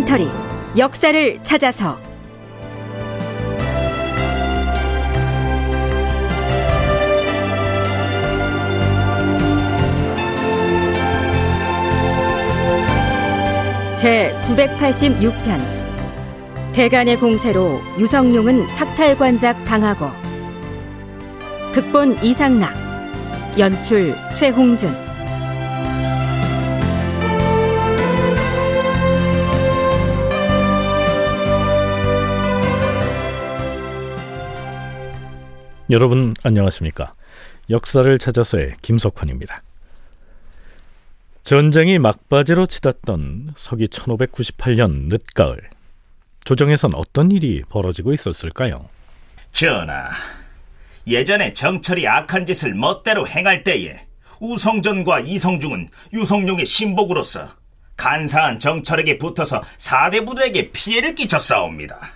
다큐멘터리 역사를 찾아서. 제 986편 대간의 공세로 유성룡은 sak탈관작 당하고. 극본 이상락 연출 최홍준 여러분 안녕하십니까? 역사를 찾아서의 김석환입니다. 전쟁이 막바지로 치닫던 서기 1598년 늦가을 조정에선 어떤 일이 벌어지고 있었을까요? 전하, 예전에 정철이 악한 짓을 멋대로 행할 때에 우성전과 이성중은 유성룡의 신복으로서 간사한 정철에게 붙어서 사대부들에게 피해를 끼쳤사옵니다.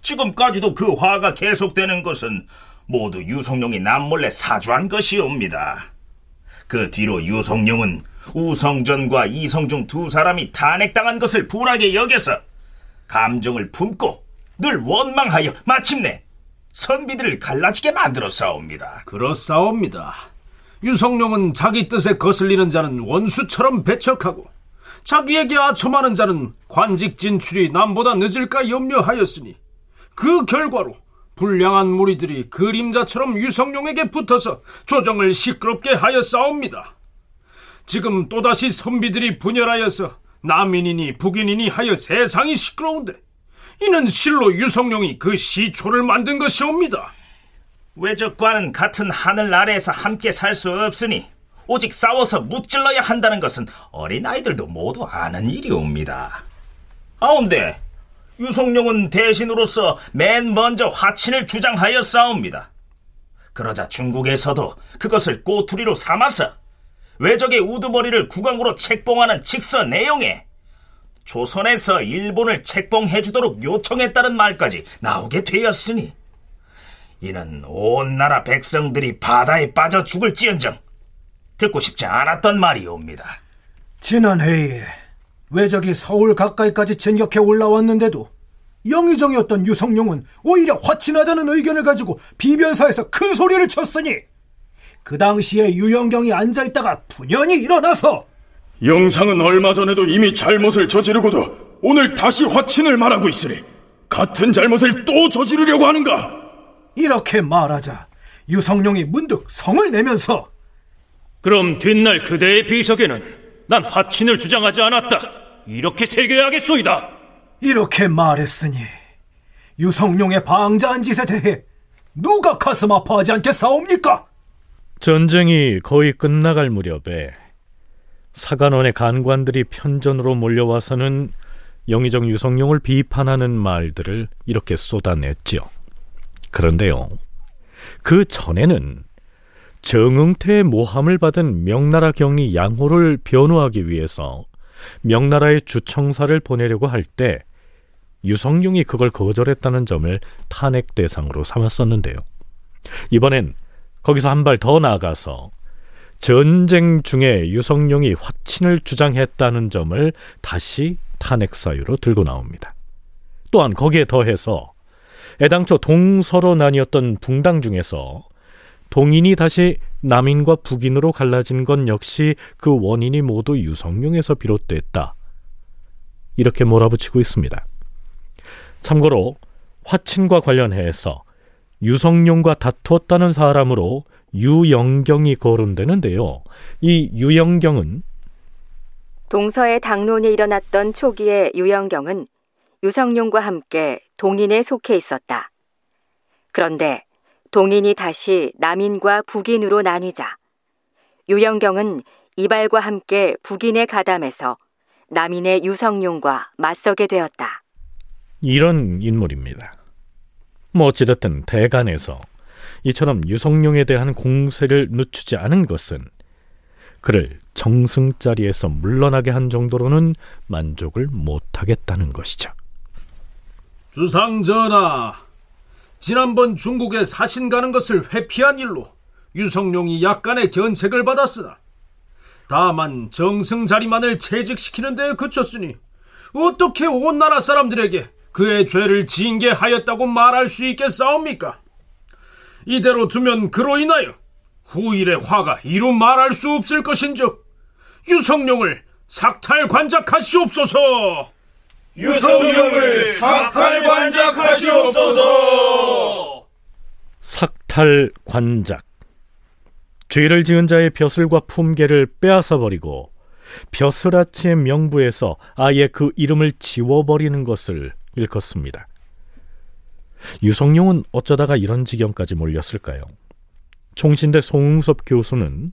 지금까지도 그 화가 계속되는 것은 모두 유성룡이 남몰래 사주한 것이옵니다. 그 뒤로 유성룡은 우성전과 이성중 두 사람이 탄핵당한 것을 불하게 여겨서 감정을 품고 늘 원망하여 마침내 선비들을 갈라지게 만들어 싸웁니다. 그렇사옵니다. 유성룡은 자기 뜻에 거슬리는 자는 원수처럼 배척하고 자기에게 아첨하는 자는 관직 진출이 남보다 늦을까 염려하였으니 그 결과로 불량한 무리들이 그림자처럼 유성룡에게 붙어서 조정을 시끄럽게 하여 싸웁니다. 지금 또다시 선비들이 분열하여서 남인이니 북인이니 하여 세상이 시끄러운데 이는 실로 유성룡이 그 시초를 만든 것이옵니다. 외적과는 같은 하늘 아래에서 함께 살 수 없으니 오직 싸워서 무찔러야 한다는 것은 어린아이들도 모두 아는 일이옵니다. 아운데 유성룡은 대신으로서 맨 먼저 화친을 주장하여 싸웁니다. 그러자 중국에서도 그것을 꼬투리로 삼아서 외적의 우두머리를 국왕으로 책봉하는 직서 내용에 조선에서 일본을 책봉해 주도록 요청했다는 말까지 나오게 되었으니 이는 온 나라 백성들이 바다에 빠져 죽을지언정 듣고 싶지 않았던 말이옵니다. 지난 회의에 외적이 서울 가까이까지 진격해 올라왔는데도 영의정이었던 유성룡은 오히려 화친하자는 의견을 가지고 비변사에서 큰 소리를 쳤으니 그 당시에 유영경이 앉아있다가 분연히 일어나서 영상은 얼마 전에도 이미 잘못을 저지르고도 오늘 다시 화친을 말하고 있으니 같은 잘못을 또 저지르려고 하는가? 이렇게 말하자 유성룡이 문득 성을 내면서 그럼 뒷날 그대의 비석에는 난 화친을 주장하지 않았다. 이렇게 새겨야겠소이다. 이렇게 말했으니 유성룡의 방자한 짓에 대해 누가 가슴 아파하지 않겠사옵니까? 전쟁이 거의 끝나갈 무렵에 사관원의 간관들이 편전으로 몰려와서는 영의정 유성룡을 비판하는 말들을 이렇게 쏟아냈지요. 그런데요, 그 전에는 정응태의 모함을 받은 명나라 경리 양호를 변호하기 위해서 명나라의 주청사를 보내려고 할 때 유성룡이 그걸 거절했다는 점을 탄핵 대상으로 삼았었는데요. 이번엔 거기서 한 발 더 나아가서 전쟁 중에 유성룡이 화친을 주장했다는 점을 다시 탄핵 사유로 들고 나옵니다. 또한 거기에 더해서 애당초 동서로 나뉘었던 붕당 중에서 동인이 다시 남인과 북인으로 갈라진 건 역시 그 원인이 모두 유성룡에서 비롯됐다. 이렇게 몰아붙이고 있습니다. 참고로 화친과 관련해서 유성룡과 다투었다는 사람으로 유영경이 거론되는데요. 이 유영경은 동서의 당론이 일어났던 초기에 유영경은 유성룡과 함께 동인에 속해 있었다. 그런데 동인이 다시 남인과 북인으로 나뉘자 유영경은 이발과 함께 북인에 가담해서 남인의 유성룡과 맞서게 되었다. 이런 인물입니다. 뭐 어찌됐든 대간에서 이처럼 유성룡에 대한 공세를 늦추지 않은 것은 그를 정승 자리에서 물러나게 한 정도로는 만족을 못하겠다는 것이죠. 주상전하, 지난번 중국에 사신 가는 것을 회피한 일로 유성룡이 약간의 견책을 받았으나 다만 정승 자리만을 채직시키는 데에 그쳤으니 어떻게 온 나라 사람들에게 그의 죄를 징계하였다고 말할 수 있겠사옵니까? 이대로 두면 그로 인하여 후일의 화가 이루 말할 수 없을 것인즉 유성룡을 삭탈 관작하시옵소서. 유성룡을 삭탈 관작하시옵소서. 삭탈 관작. 죄를 지은 자의 벼슬과 품계를 빼앗아 버리고 벼슬아치의 명부에서 아예 그 이름을 지워버리는 것을 일컫습니다. 유성룡은 어쩌다가 이런 지경까지 몰렸을까요? 총신대 송웅섭 교수는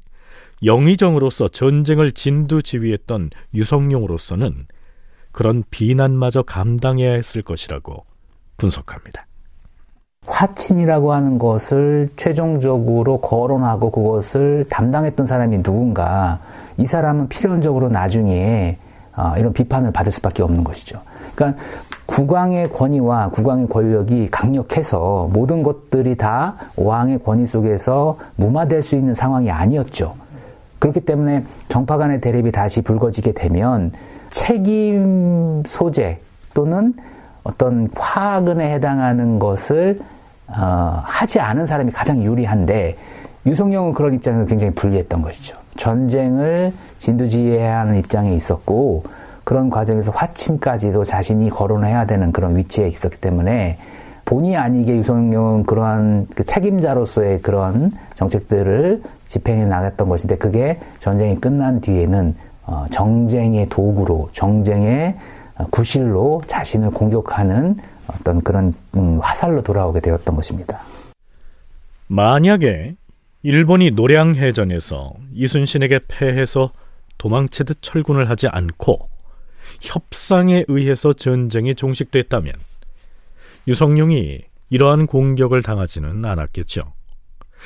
영의정으로서 전쟁을 진두지휘했던 유성룡으로서는 그런 비난마저 감당해야 했을 것이라고 분석합니다. 화친이라고 하는 것을 최종적으로 거론하고 그것을 담당했던 사람이 누군가 이 사람은 필연적으로 나중에 어, 이런 비판을 받을 수밖에 없는 것이죠. 그러니까 국왕의 권위와 국왕의 권력이 강력해서 모든 것들이 다 왕의 권위 속에서 무마될 수 있는 상황이 아니었죠. 그렇기 때문에 정파 간의 대립이 다시 불거지게 되면 책임 소재 또는 어떤 화근에 해당하는 것을 어, 하지 않은 사람이 가장 유리한데 유성룡은 그런 입장에서 굉장히 불리했던 것이죠. 전쟁을 진두지휘해야 하는 입장에 있었고 그런 과정에서 화친까지도 자신이 거론해야 되는 그런 위치에 있었기 때문에 본의 아니게 유성룡은 그러한 그 책임자로서의 그런 정책들을 집행해 나갔던 것인데 그게 전쟁이 끝난 뒤에는 어, 정쟁의 도구로 정쟁의 구실로 자신을 공격하는 어떤 그런 음, 화살로 돌아오게 되었던 것입니다. 만약에 일본이 노량해전에서 이순신에게 패해서 도망치듯 철군을 하지 않고 협상에 의해서 전쟁이 종식됐다면 유성룡이 이러한 공격을 당하지는 않았겠죠.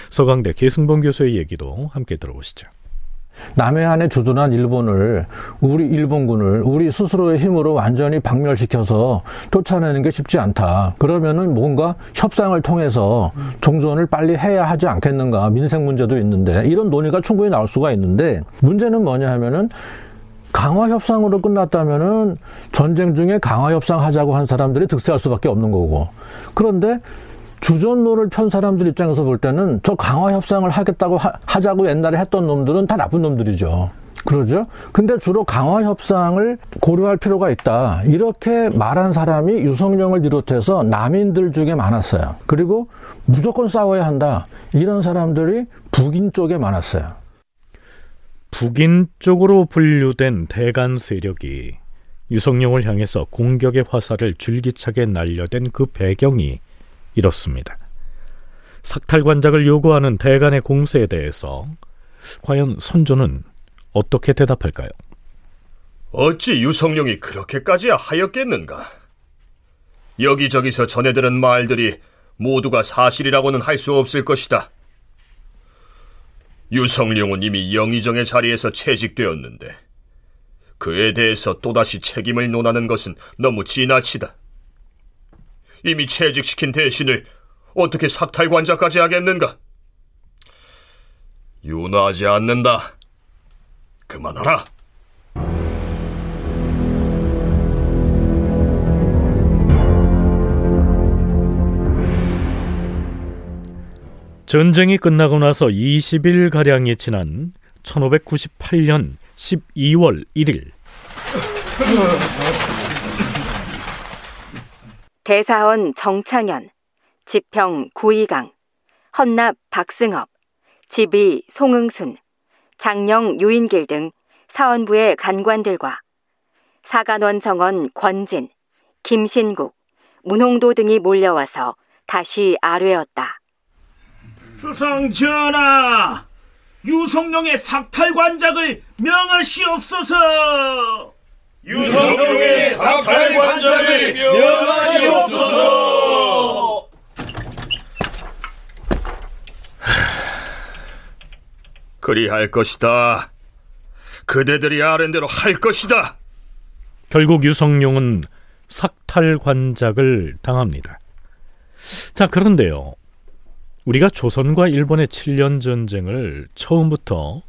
서강대 계승봉 교수의 얘기도 함께 들어보시죠. 남해안에 주둔한 일본을 우리 일본군을 우리 스스로의 힘으로 완전히 박멸시켜서 쫓아내는 게 쉽지 않다. 그러면은 뭔가 협상을 통해서 종전을 빨리 해야 하지 않겠는가. 민생 문제도 있는데 이런 논의가 충분히 나올 수가 있는데 문제는 뭐냐 하면은 강화 협상으로 끝났다면은 전쟁 중에 강화 협상 하자고 한 사람들이 득세할 수밖에 없는 거고. 그런데 주전론을 편 사람들 입장에서 볼 때는 저 강화 협상을 하겠다고 하, 자고 옛날에 했던 놈들은 다 나쁜 놈들이죠. 그러죠? 근데 주로 강화 협상을 고려할 필요가 있다. 이렇게 말한 사람이 유성룡을 비롯해서 남인들 중에 많았어요. 그리고 무조건 싸워야 한다. 이런 사람들이 북인 쪽에 많았어요. 북인 쪽으로 분류된 대간 세력이 유성룡을 향해서 공격의 화살을 줄기차게 날려댄 그 배경이 이렇습니다. 삭탈관작을 요구하는 대간의 공세에 대해서 과연 선조는 어떻게 대답할까요? 어찌 유성룡이 그렇게까지 하였겠는가? 여기저기서 전해들은 말들이 모두가 사실이라고는 할 수 없을 것이다. 유성룡은 이미 영의정의 자리에서 채직되었는데 그에 대해서 또다시 책임을 논하는 것은 너무 지나치다. 이미 채직시킨 대신을 어떻게 삭탈관자까지 하겠는가? 윤하지 않는다. 그만하라. 전쟁이 끝나고 나서 20일 가량이 지난 1598년 12월 1일 대사원 정창현, 지평 구이강, 헌납 박승업, 지비 송응순, 장령 유인길 등 사원부의 간관들과 사간원 정원 권진, 김신국, 문홍도 등이 몰려와서 다시 아뢰었다. 주상 전하, 유성룡의 삭탈 관작을 명하시옵소서. 유성룡의 삭탈관자를 명하시옵소서. 그리할 것이다. 그대들이 아는 대로 할 것이다. 결국 유성룡은 삭탈 관작을 당합니다. 자, 그런데요. 우리가 조선과 일본의 7년 전쟁을 처음부터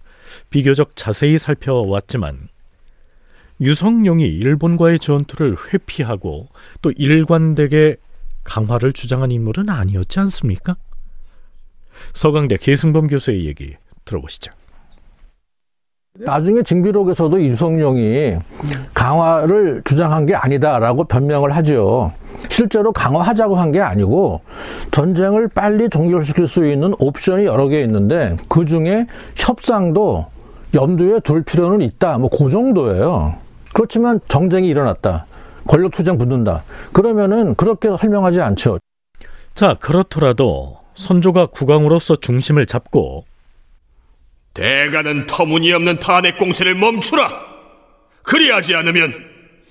비교적 자세히 살펴왔지만 유성룡이 일본과의 전투를 회피하고 또 일관되게 강화를 주장한 인물은 아니었지 않습니까? 서강대 계승범 교수의 얘기 들어보시죠. 나중에 징비록에서도 유성룡이 강화를 주장한 게 아니다라고 변명을 하죠. 실제로 강화하자고 한 게 아니고 전쟁을 빨리 종결시킬 수 있는 옵션이 여러 개 있는데 그 중에 협상도 염두에 둘 필요는 있다. 뭐 그 정도예요. 그렇지만 정쟁이 일어났다. 권력 투쟁 붙는다. 그러면은 그렇게 설명하지 않죠. 자, 그렇더라도 선조가 국왕으로서 중심을 잡고 대가는 터무니없는 탄핵 공세를 멈추라. 그리하지 않으면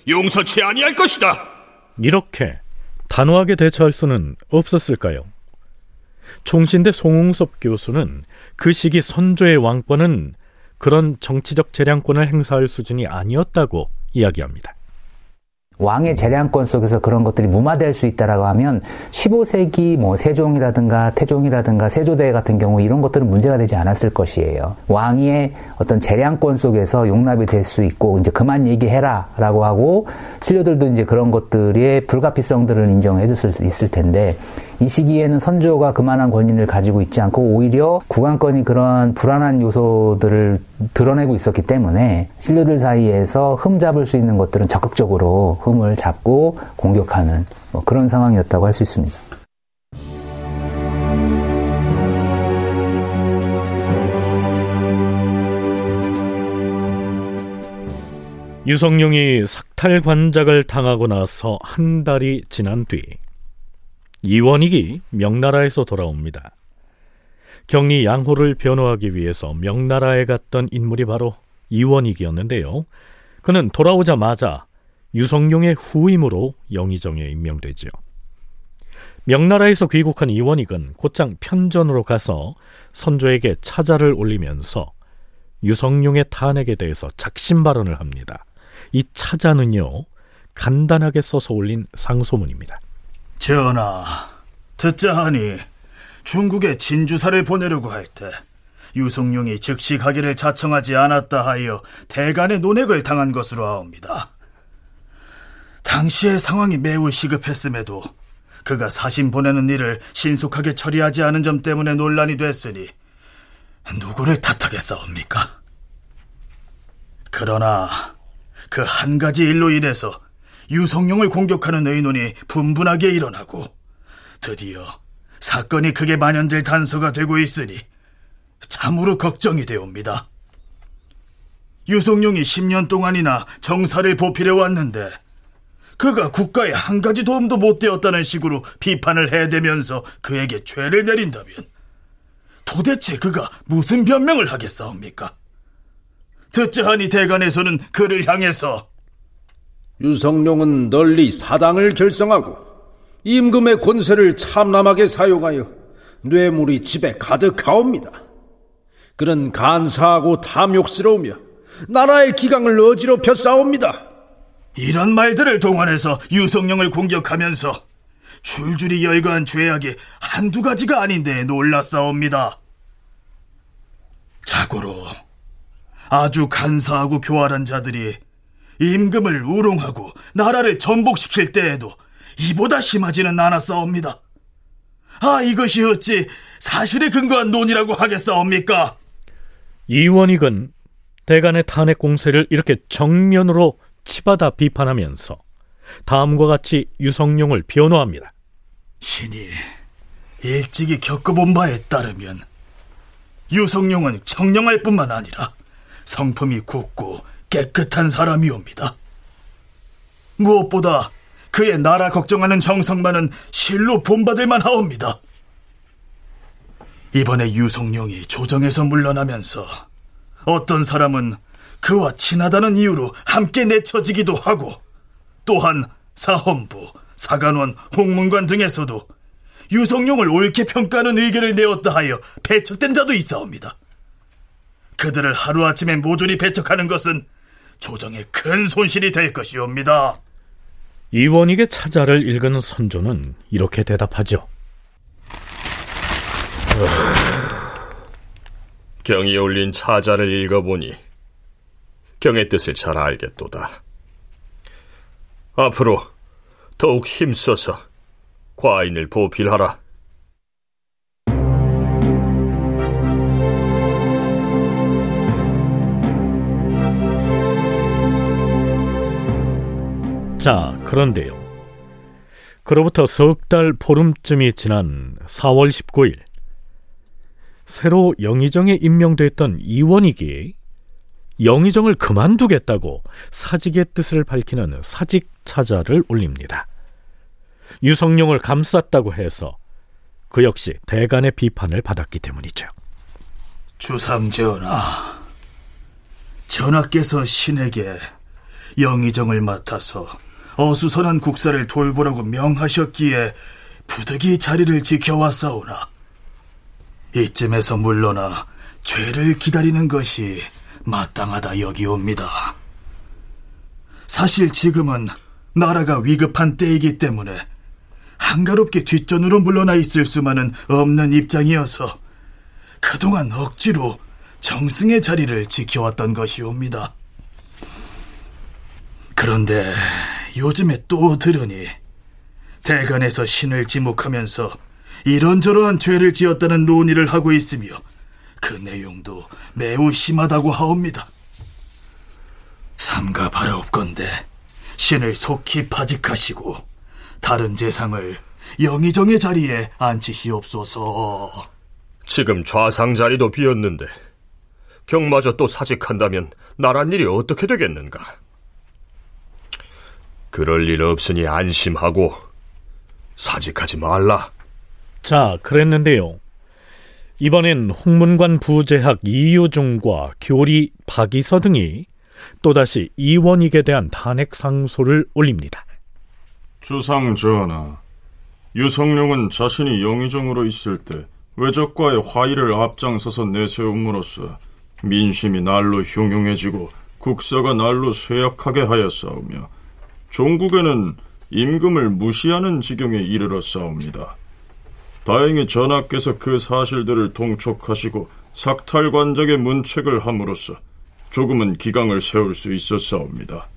용서치 아니할 것이다. 이렇게 단호하게 대처할 수는 없었을까요? 총신대 송웅섭 교수는 그 시기 선조의 왕권은 그런 정치적 재량권을 행사할 수준이 아니었다고 이야기합니다. 왕의 재량권 속에서 그런 것들이 무마될 수 있다라고 하면 15세기 뭐 세종이라든가 태종이라든가 세조대 같은 경우 이런 것들은 문제가 되지 않았을 것이에요. 왕의 어떤 재량권 속에서 용납이 될 수 있고 이제 그만 얘기해라라고 하고 신료들도 이제 그런 것들의 불가피성들을 인정해 줄 수 있을 텐데 이 시기에는 선조가 그만한 권위를 가지고 있지 않고 오히려 국왕권이 그런 불안한 요소들을 드러내고 있었기 때문에 신료들 사이에서 흠 잡을 수 있는 것들은 적극적으로 흠을 잡고 공격하는 뭐 그런 상황이었다고 할 수 있습니다. 유성룡이 삭탈 관작을 당하고 나서 한 달이 지난 뒤 이원익이 명나라에서 돌아옵니다. 경리 양호를 변호하기 위해서 명나라에 갔던 인물이 바로 이원익이었는데요. 그는 돌아오자마자 유성룡의 후임으로 영의정에 임명되지요. 명나라에서 귀국한 이원익은 곧장 편전으로 가서 선조에게 차자를 올리면서 유성룡의 탄핵에 대해서 작심 발언을 합니다. 이 차자는요, 간단하게 써서 올린 상소문입니다. 전하, 듣자 하니 중국에 진주사를 보내려고 할 때 유성룡이 즉시 가기를 자청하지 않았다 하여 대간의 논핵을 당한 것으로 아옵니다. 당시의 상황이 매우 시급했음에도 그가 사신 보내는 일을 신속하게 처리하지 않은 점 때문에 논란이 됐으니 누구를 탓하겠사옵니까? 그러나 그 한 가지 일로 인해서 유성룡을 공격하는 의논이 분분하게 일어나고 드디어 사건이 크게 만연될 단서가 되고 있으니 참으로 걱정이 되옵니다. 유성룡이 10년 동안이나 정사를 보필해 왔는데 그가 국가에 한 가지 도움도 못 되었다는 식으로 비판을 해대면서 그에게 죄를 내린다면 도대체 그가 무슨 변명을 하겠사옵니까? 듣자 하니 대간에서는 그를 향해서 유성룡은 널리 사당을 결성하고 임금의 권세를 참남하게 사용하여 뇌물이 집에 가득하옵니다. 그는 간사하고 탐욕스러우며 나라의 기강을 어지럽혀 싸웁니다. 이런 말들을 동원해서 유성룡을 공격하면서 줄줄이 열거한 죄악이 한두 가지가 아닌데 놀랐사옵니다. 자고로 아주 간사하고 교활한 자들이 임금을 우롱하고 나라를 전복시킬 때에도 이보다 심하지는 않았사옵니다. 아 이것이 어찌 사실에 근거한 논이라고 하겠사옵니까? 이원익은 대간의 탄핵 공세를 이렇게 정면으로 치받아 비판하면서 다음과 같이 유성룡을 변호합니다. 신이 일찍이 겪어본 바에 따르면 유성룡은 청량할 뿐만 아니라 성품이 굳고 깨끗한 사람이옵니다. 무엇보다 그의 나라 걱정하는 정성만은 실로 본받을 만 하옵니다. 이번에 유성룡이 조정에서 물러나면서 어떤 사람은 그와 친하다는 이유로 함께 내쳐지기도 하고 또한 사헌부, 사관원, 홍문관 등에서도 유성룡을 옳게 평가하는 의견을 내었다 하여 배척된 자도 있사옵니다. 그들을 하루아침에 모조리 배척하는 것은 조정에 큰 손실이 될 것이옵니다. 이원익의 차자를 읽은 선조는 이렇게 대답하죠. 경이 올린 차자를 읽어보니 국경의 뜻을 잘 알겠도다. 앞으로 더욱 힘써서 과인을 보필하라. 자, 그런데요. 그로부터 석 달 보름쯤이 지난 4월 19일 새로 영의정에 임명됐던 이원익이 영의정을 그만두겠다고 사직의 뜻을 밝히는 사직 차자를 올립니다. 유성룡을 감쌌다고 해서 그 역시 대간의 비판을 받았기 때문이죠. 주상전하, 전하께서 신에게 영의정을 맡아서 어수선한 국사를 돌보라고 명하셨기에 부득이 자리를 지켜왔사오나 이쯤에서 물러나 죄를 기다리는 것이 마땅하다 여기옵니다. 사실 지금은 나라가 위급한 때이기 때문에 한가롭게 뒷전으로 물러나 있을 수만은 없는 입장이어서 그동안 억지로 정승의 자리를 지켜왔던 것이옵니다. 그런데 요즘에 또 들으니 대간에서 신을 지목하면서 이런저런 죄를 지었다는 논의를 하고 있으며 그 내용도 매우 심하다고 하옵니다. 삼가 바라옵건대 신을 속히 파직하시고 다른 재상을 영의정의 자리에 앉히시옵소서. 지금 좌상 자리도 비었는데 경마저 또 사직한다면 나란 일이 어떻게 되겠는가? 그럴 일 없으니 안심하고 사직하지 말라. 자, 그랬는데요. 이번엔 홍문관 부재학 이유중과 교리 박이서 등이 또다시 이원익에 대한 탄핵 상소를 올립니다. 주상 전하, 유성룡은 자신이 영의정으로 있을 때 외적과의 화의를 앞장서서 내세움으로써 민심이 날로 흉흉해지고 국사가 날로 쇠약하게 하였사오며 종국에는 임금을 무시하는 지경에 이르렀사옵니다. 다행히 전하께서 그 사실들을 통촉하시고 삭탈관작의 문책을 함으로써 조금은 기강을 세울 수 있었사옵니다.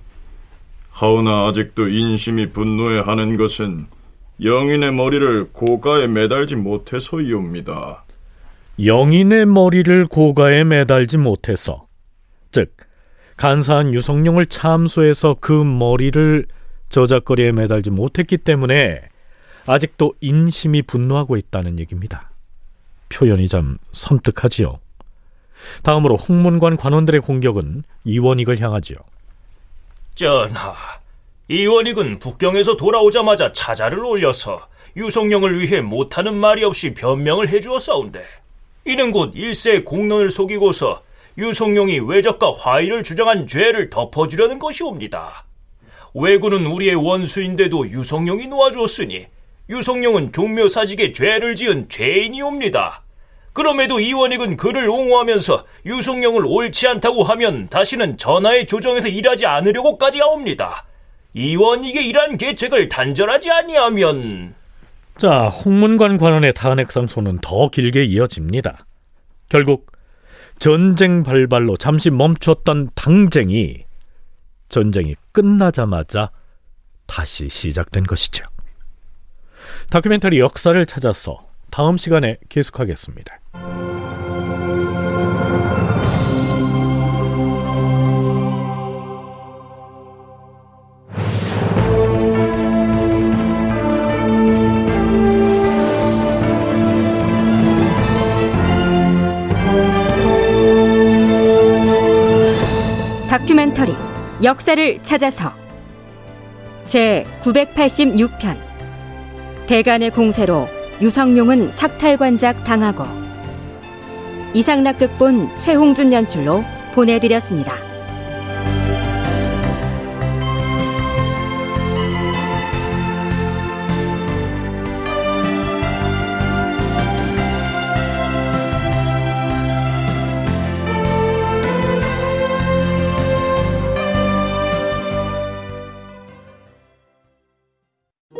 하오나 아직도 인심이 분노해 하는 것은 영인의 머리를 고가에 매달지 못해서이옵니다. 영인의 머리를 고가에 매달지 못해서, 즉 간사한 유성룡을 참수해서 그 머리를 저작거리에 매달지 못했기 때문에 아직도 인심이 분노하고 있다는 얘기입니다. 표현이 참 섬뜩하지요. 다음으로 홍문관 관원들의 공격은 이원익을 향하지요. 전하, 이원익은 북경에서 돌아오자마자 차자를 올려서 유성룡을 위해 못하는 말이 없이 변명을 해주었사온데 이는 곧 일세의 공론을 속이고서 유성룡이 외적과 화의를 주장한 죄를 덮어주려는 것이옵니다. 왜군은 우리의 원수인데도 유성룡이 놓아주었으니 유성룡은 종묘사직에 죄를 지은 죄인이옵니다. 그럼에도 이원익은 그를 옹호하면서 유성룡을 옳지 않다고 하면 다시는 전하의 조정에서 일하지 않으려고까지 하옵니다. 이원익의 이러한 계책을 단절하지 아니하면 자, 홍문관 관원의 탄핵 상소는 더 길게 이어집니다. 결국 전쟁 발발로 잠시 멈췄던 당쟁이 전쟁이 끝나자마자 다시 시작된 것이죠. 다큐멘터리 역사를 찾아서 다음 시간에 계속하겠습니다. 다큐멘터리 역사를 찾아서 제 986편 대간의 공세로 유성룡은 삭탈관작 당하고 이상락 극본 최홍준 연출로 보내드렸습니다.